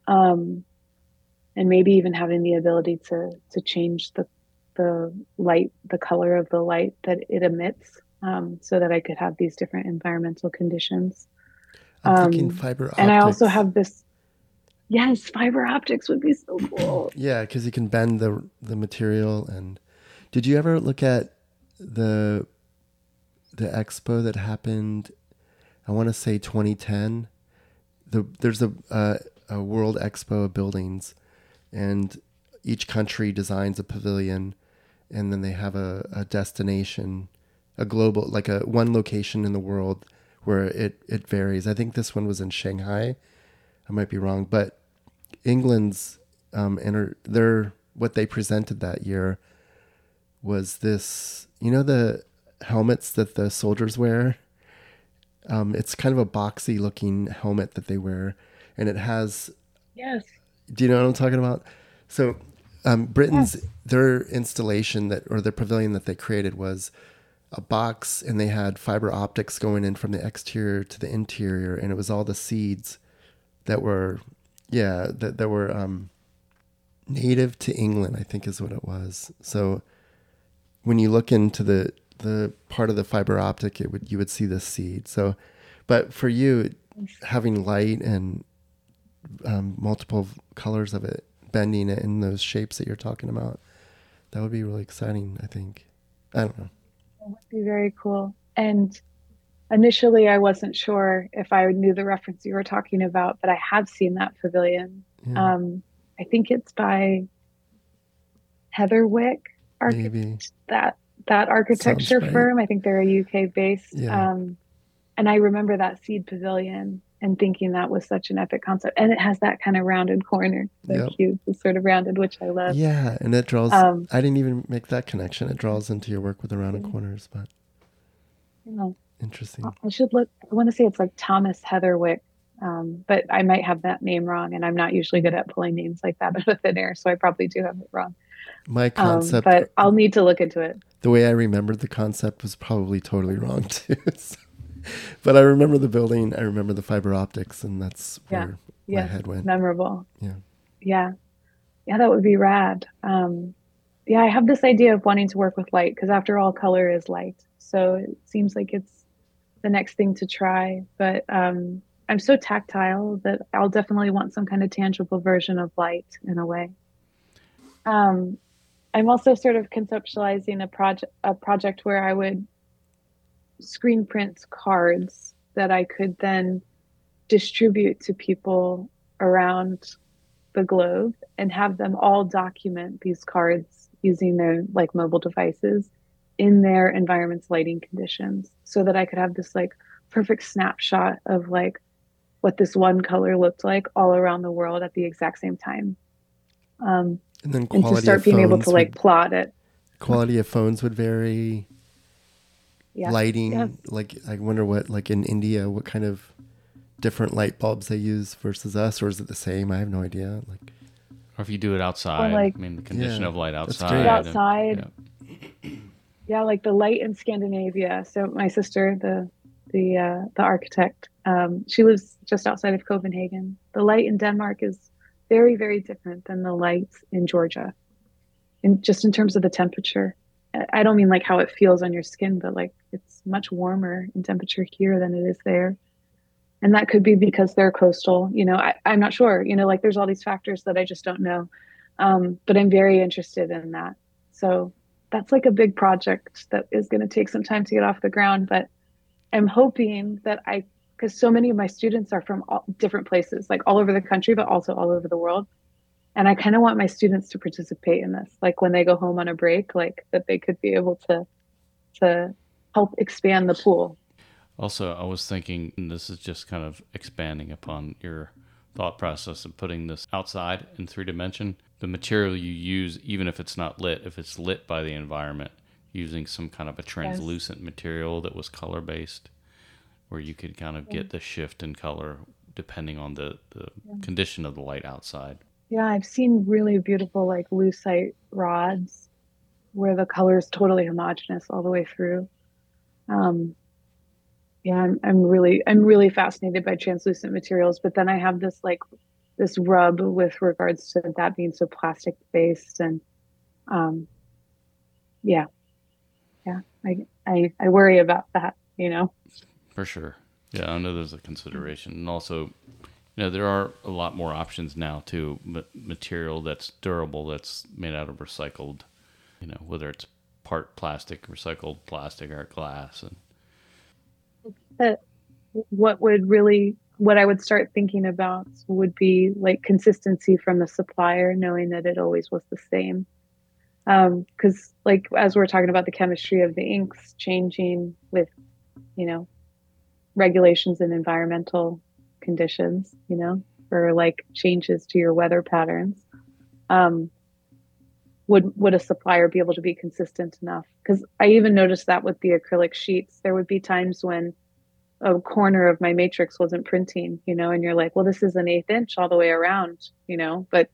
Um, and maybe even having the ability to to change the the light, the color of the light that it emits, um, so that I could have these different environmental conditions. I'm um, thinking fiber optics. And I also have this. Yes, fiber optics would be so cool. Yeah, because you can bend the the material. And did you ever look at the the expo that happened I want to say 2010. The, there's a, uh, a World Expo of buildings, and each country designs a pavilion, and then they have a, a destination, a global, like a one location in the world where it, it varies. I think this one was in Shanghai. I might be wrong, but England's um, enter, their what they presented that year was this. You know the helmets that the soldiers wear um, it's kind of a boxy looking helmet that they wear, and it has. Yes. Do you know what I'm talking about? So, um, Britain's yes. their installation that or the pavilion that they created was a box, and they had fiber optics going in from the exterior to the interior, and it was all the seeds that were, yeah, that that were um, native to England. I think is what it was. So, when you look into the the part of the fiber optic, it would you would see the seed. So, but for you, having light and um, multiple colors of it, bending it in those shapes that you're talking about, that would be really exciting. I think. I don't know. That would be very cool. And initially, I wasn't sure if I knew the reference you were talking about, but I have seen that pavilion. Yeah. Um, I think it's by Heatherwick Architect. Maybe. That that architecture right. firm. I think they're a UK based. Yeah. Um, and I remember that seed pavilion and thinking that was such an epic concept. And it has that kind of rounded corner, the yep. cube is sort of rounded, which I love. Yeah, and it draws. Um, I didn't even make that connection. It draws into your work with the rounded corners, but yeah. Interesting. I should look. I want to say it's like Thomas Heatherwick. Um, but I might have that name wrong, and I'm not usually good at pulling names like that out of thin air, so I probably do have it wrong. My um, concept, um, but I'll need to look into it the way I remembered the concept was probably totally wrong too. so, but I remember the building. I remember the fiber optics, and that's where yeah. my head went. Memorable. Yeah. Yeah. Yeah, that would be rad. Um, yeah, I have this idea of wanting to work with light because after all, color is light. So it seems like it's the next thing to try. But um, I'm so tactile that I'll definitely want some kind of tangible version of light in a way. Um, I'm also sort of conceptualizing a project a project where I would screen print cards that I could then distribute to people around the globe and have them all document these cards using their like mobile devices in their environment's lighting conditions so that I could have this like perfect snapshot of like what this one color looked like all around the world at the exact same time. Um, and then quality and to start being able to like would, plot it. Quality of phones would vary. Yeah. Lighting, like I wonder what, like in India, what kind of different light bulbs they use versus us, or is it the same? I have no idea. Like, or if you do it outside, like- I mean, the condition Yeah, of light that's outside. and- Outside. yeah. Yeah like the light in scandinavia. So my sister the the uh, the architect um, she lives just outside of copenhagen. The light in denmark is very very different than the light in georgia. And just in terms of the temperature. I- don't mean like how it feels on your skin but like it's much warmer in temperature here than it is there. And that could be because they're coastal you know. I, i'm not sure you know like there's all these factors that i just don't know. Um, but i'm very interested in that. So that's like a big project that is going to take some time to get off the ground but i'm hoping that i because so many of my students are from all different places like all over the country but also all over the world. And i kind of want my students to participate in this like when they go home on a break like that they could be able to to help expand the pool. Also, I was thinking, and this is just kind of expanding upon your thought process of putting this outside in three dimension. The material you use, even if it's not lit, if it's lit by the environment, using some kind of a translucent material that was color based, where you could kind of get the shift in color depending on the, the condition of the light outside. Yeah, I've seen really beautiful like lucite rods where the color is totally homogeneous all the way through. Um, yeah, I'm, I'm really I'm really fascinated by translucent materials, but then I have this like this rub with regards to that being so plastic based and um, yeah, yeah, I, I I worry about that, you know. For sure. Yeah, I know there's a consideration. And also, you know, there are a lot more options now too. Ma- material that's durable, that's made out of recycled, you know, whether it's part plastic, recycled plastic, or glass. And that what would really what I would start thinking about would be like consistency from the supplier, knowing that it always was the same. Because, like, as we're talking about the chemistry of the inks changing with, you know, regulations and environmental conditions, you know, or like changes to your weather patterns, um, would would a supplier be able to be consistent enough? Because I even noticed that with the acrylic sheets, there would be times when a corner of my matrix wasn't printing, you know, and you're like, well, this is an eighth inch all the way around, you know, but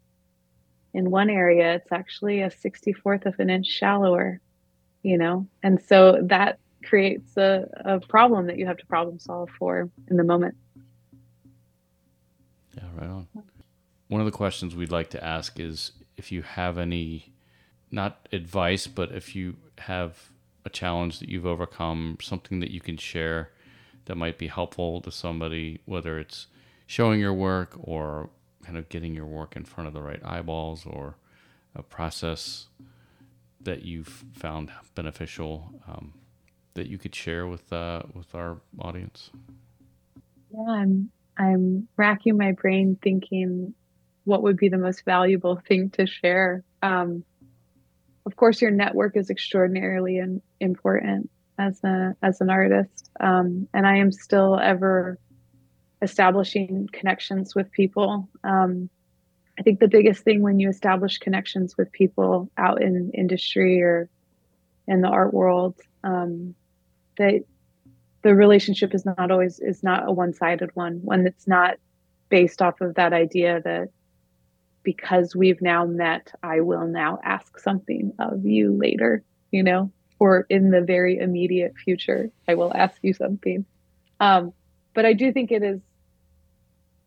in one area, it's actually a 64th of an inch shallower, you know, and so that creates a, a problem that you have to problem solve for in the moment. yeah, right on. One of the questions we'd like to ask is if you have any, not advice, but if you have a challenge that you've overcome, something that you can share that might be helpful to somebody, whether it's showing your work or kind of getting your work in front of the right eyeballs or a process that you've found beneficial um, that you could share with uh, with our audience. Yeah, I'm I'm racking my brain thinking what would be the most valuable thing to share. Um, of course, your network is extraordinarily in, important as a as an artist, um, and I am still ever establishing connections with people. Um, I think the biggest thing when you establish connections with people out in industry or in the art world, um, that the relationship is not always is not a one-sided one. One that's not based off of that idea that because we've now met, I will now ask something of you later, you know, or in the very immediate future, I will ask you something. Um, but I do think it is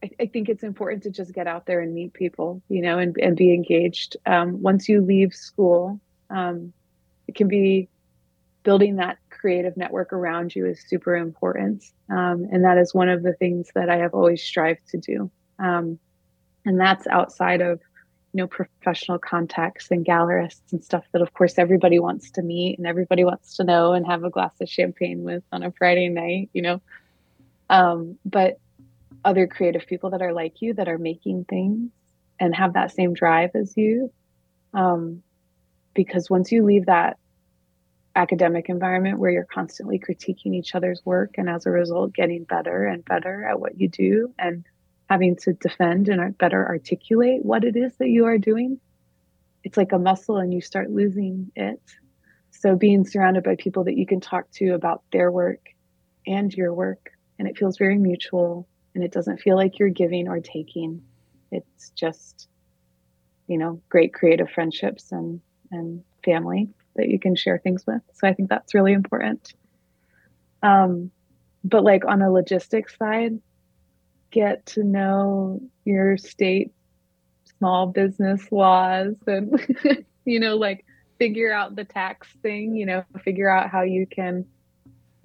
I, I think it's important to just get out there and meet people, you know, and, and be engaged. Um, once you leave school, um, it can be building that creative network around you is super important. Um, and that is one of the things that I have always strived to do. Um, and that's outside of, you know, professional contacts and gallerists and stuff that, of course, everybody wants to meet and everybody wants to know and have a glass of champagne with on a Friday night, you know. Um, but other creative people that are like you that are making things and have that same drive as you. Um, because once you leave that academic environment where you're constantly critiquing each other's work and as a result getting better and better at what you do and having to defend and better articulate what it is that you are doing, it's like a muscle and you start losing it. So being surrounded by people that you can talk to about their work and your work, and it feels very mutual and it doesn't feel like you're giving or taking. It's just, you know, great creative friendships and and family that you can share things with. So I think that's really important. Um, but like on a logistics side, get to know your state small business laws and you know like figure out the tax thing you know figure out how you can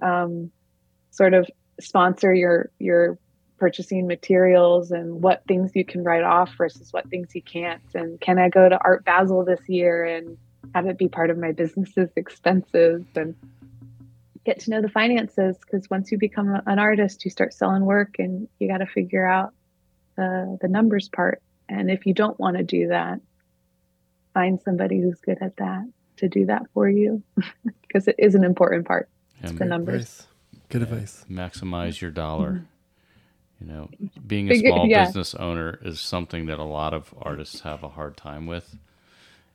um, sort of sponsor your your purchasing materials and what things you can write off versus what things you can't. And can i go to art basel this year and have it be part of my business's expenses? And get to know the finances because once you become an artist you start selling work and you got to figure out the the numbers part and if you don't want to do that find somebody who's good at that to do that for you because it is an important part It's the numbers good advice maximize your dollar mm-hmm. You know, being a small yeah. business owner is something that a lot of artists have a hard time with.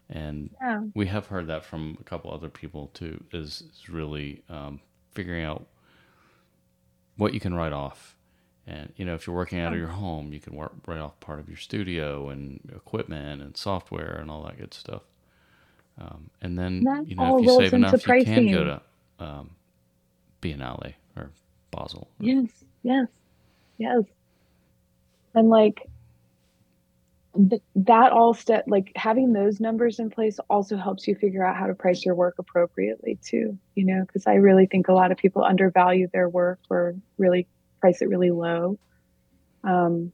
And yeah. we have heard that from a couple other people too, is, is really um, figuring out what you can write off. And, you know, if you're working out of your home, you can work, write off part of your studio and equipment and software and all that good stuff. Um, and then, that you know, if you save enough, pricing. you can go to um, Biennale or Basel. Yes, yes. Yes. And like th- that all step like having those numbers in place also helps you figure out how to price your work appropriately too, you know, because I really think a lot of people undervalue their work or really price it really low. Um,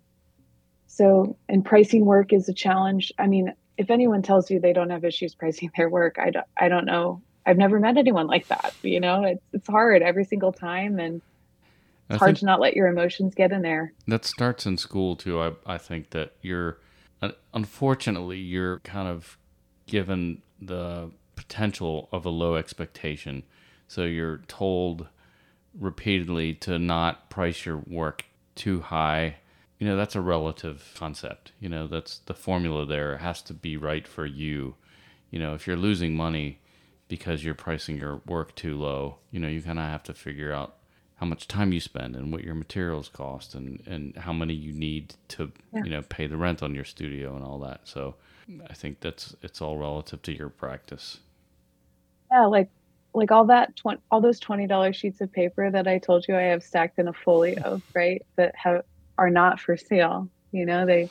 so, and pricing work is a challenge. I mean, if anyone tells you they don't have issues pricing their work, I don't, I don't know. I've never met anyone like that. You know, it's it's hard every single time, and it's I hard to not let your emotions get in there. That starts in school too. I I think that you're unfortunately you're kind of given the potential of a low expectation. So you're told repeatedly to not price your work too high. You know, that's a relative concept. You know, that's the formula there. Has to be right for you. You know, if you're losing money because you're pricing your work too low, you know, you kind of have to figure out how much time you spend and what your materials cost and, and how many you need to yeah. you know pay the rent on your studio and all that. So I think that's it's all relative to your practice. Yeah, like like all that 20, all those twenty dollars sheets of paper that I told you I have stacked in a folio, right? That have are not for sale. You know, they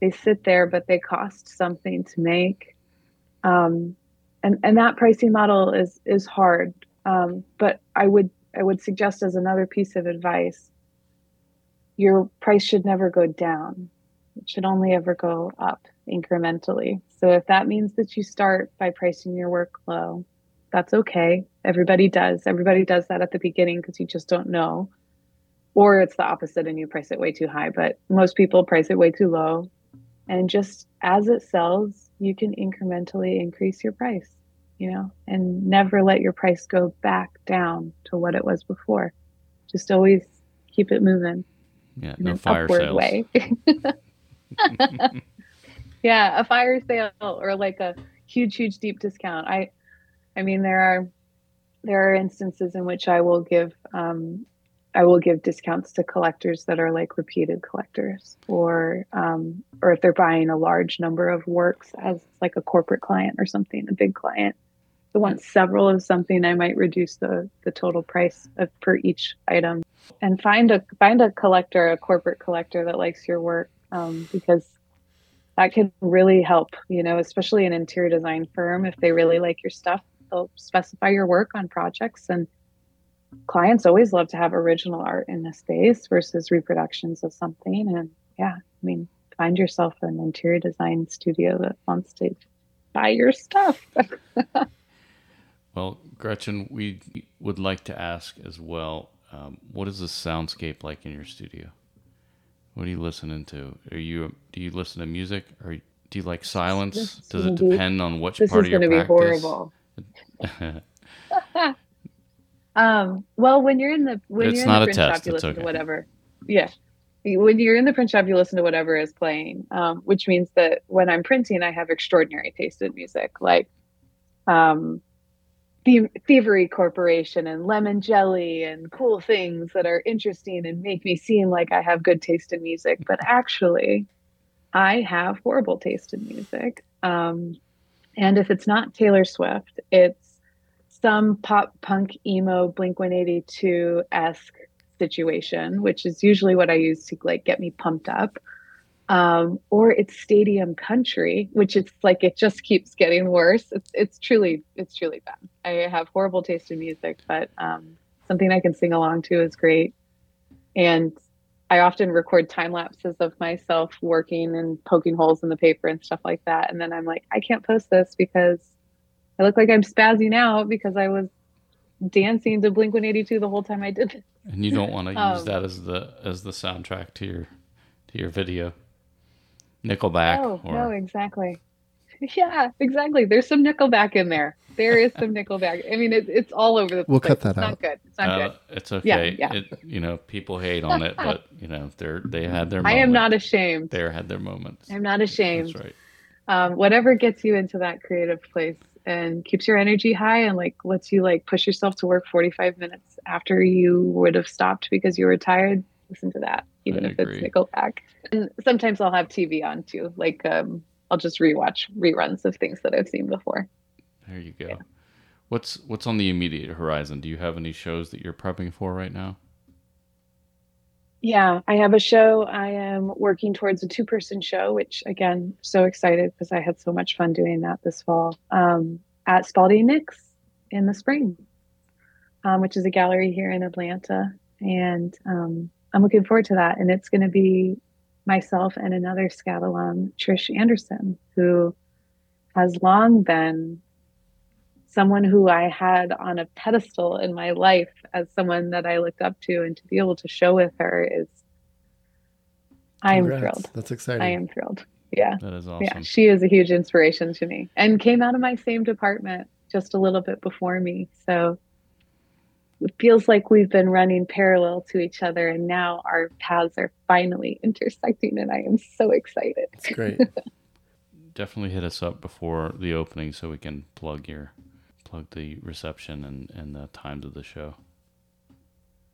they sit there, but they cost something to make. Um, and and that pricing model is is hard. Um, but I would I would suggest as another piece of advice, your price should never go down. It should only ever go up incrementally. So if that means that you start by pricing your work low, that's okay. Everybody does. Everybody does that at the beginning because you just don't know. Or it's the opposite and you price it way too high, but most people price it way too low. And just as it sells, you can incrementally increase your price you know, and never let your price go back down to what it was before. Just always keep it moving. Yeah, in no an fire upward sales. way. yeah, a fire sale or like a huge, huge deep discount. I, I mean, there are there are instances in which I will give um, I will give discounts to collectors that are like repeated collectors, or um, or if they're buying a large number of works as like a corporate client or something, a big client, I want several of something, I might reduce the the total price of, per each item. And find a find a collector, a corporate collector that likes your work, um, because that can really help. You know, especially an interior design firm, if they really like your stuff, they'll specify your work on projects. And clients always love to have original art in the space versus reproductions of something. And yeah, I mean, find yourself an interior design studio that wants to buy your stuff. Well, Gretchen, we would like to ask as well um, what is the soundscape like in your studio? What are you listening to? Are you do you listen to music or do you like silence? This Does it depend on which part of your practice? This is going to be horrible. um, well, when you're in the when it's you're in the print shop, you listen okay. to whatever. Yeah, when you're in the print shop, you listen to whatever is playing, um, which means that when I'm printing, I have extraordinary taste in music. Like, um, thievery corporation and lemon jelly and cool things that are interesting and make me seem like I have good taste in music, but actually, I have horrible taste in music. Um, and if it's not Taylor Swift, it's some pop punk emo Blink 182 esque situation, which is usually what I use to like get me pumped up um, or it's stadium country, which it's like it just keeps getting worse. It's it's truly it's truly bad. I have horrible taste in music, but um, something I can sing along to is great. And I often record time lapses of myself working and poking holes in the paper and stuff like that. And then I'm like, I can't post this because I look like I'm spazzing out because I was dancing to Blink 182 the whole time I did it. And you don't want to use um, that as the as the soundtrack to your to your video. Nickelback. Oh, or... no, exactly. Yeah, exactly. There's some Nickelback in there. There is some Nickelback. I mean, it, it's all over the we'll place. We'll cut that it's out. Not good. It's not uh, good. It's okay. Yeah, yeah. It, you know, people hate on it, but you know, they're they had their. Moment. I am not ashamed. They had their moments. I'm not ashamed. That's right. Um, whatever gets you into that creative place and keeps your energy high and like lets you like push yourself to work 45 minutes after you would have stopped because you were tired. Listen to that even I if agree. it's Nickelback. And sometimes I'll have TV on too. Like um, I'll just rewatch reruns of things that I've seen before. There you go. Yeah. What's what's on the immediate horizon? Do you have any shows that you're prepping for right now? Yeah, I have a show. I am working towards a two-person show, which again, so excited because I had so much fun doing that this fall um, at Spalding Nix in the spring, um, which is a gallery here in Atlanta, and um, I'm looking forward to that. And it's going to be myself and another SCAD alum, Trish Anderson, who has long been someone who I had on a pedestal in my life as someone that I looked up to. And to be able to show with her is, I am thrilled. That's exciting. I am thrilled. Yeah. That is awesome. Yeah. She is a huge inspiration to me and came out of my same department just a little bit before me. So it feels like we've been running parallel to each other and now our paths are finally intersecting and I am so excited. It's great. Definitely hit us up before the opening so we can plug your plug the reception and, and the times of the show.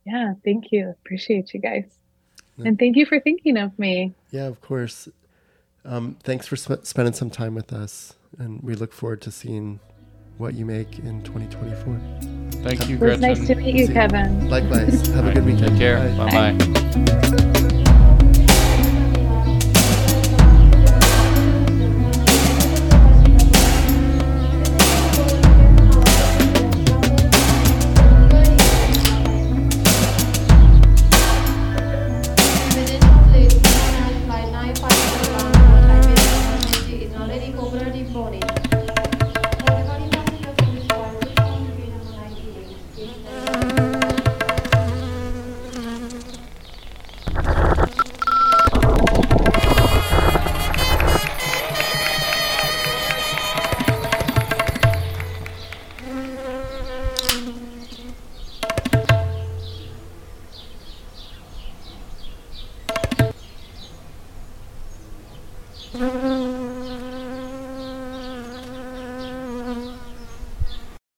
Yeah, thank you. Appreciate you guys. Yeah. And thank you for thinking of me. Yeah, of course. Um, thanks for sp- spending some time with us. And we look forward to seeing what you make in 2024. Thank you, It was nice to meet you, Kevin. Likewise. Have a good weekend. Take care. Bye bye.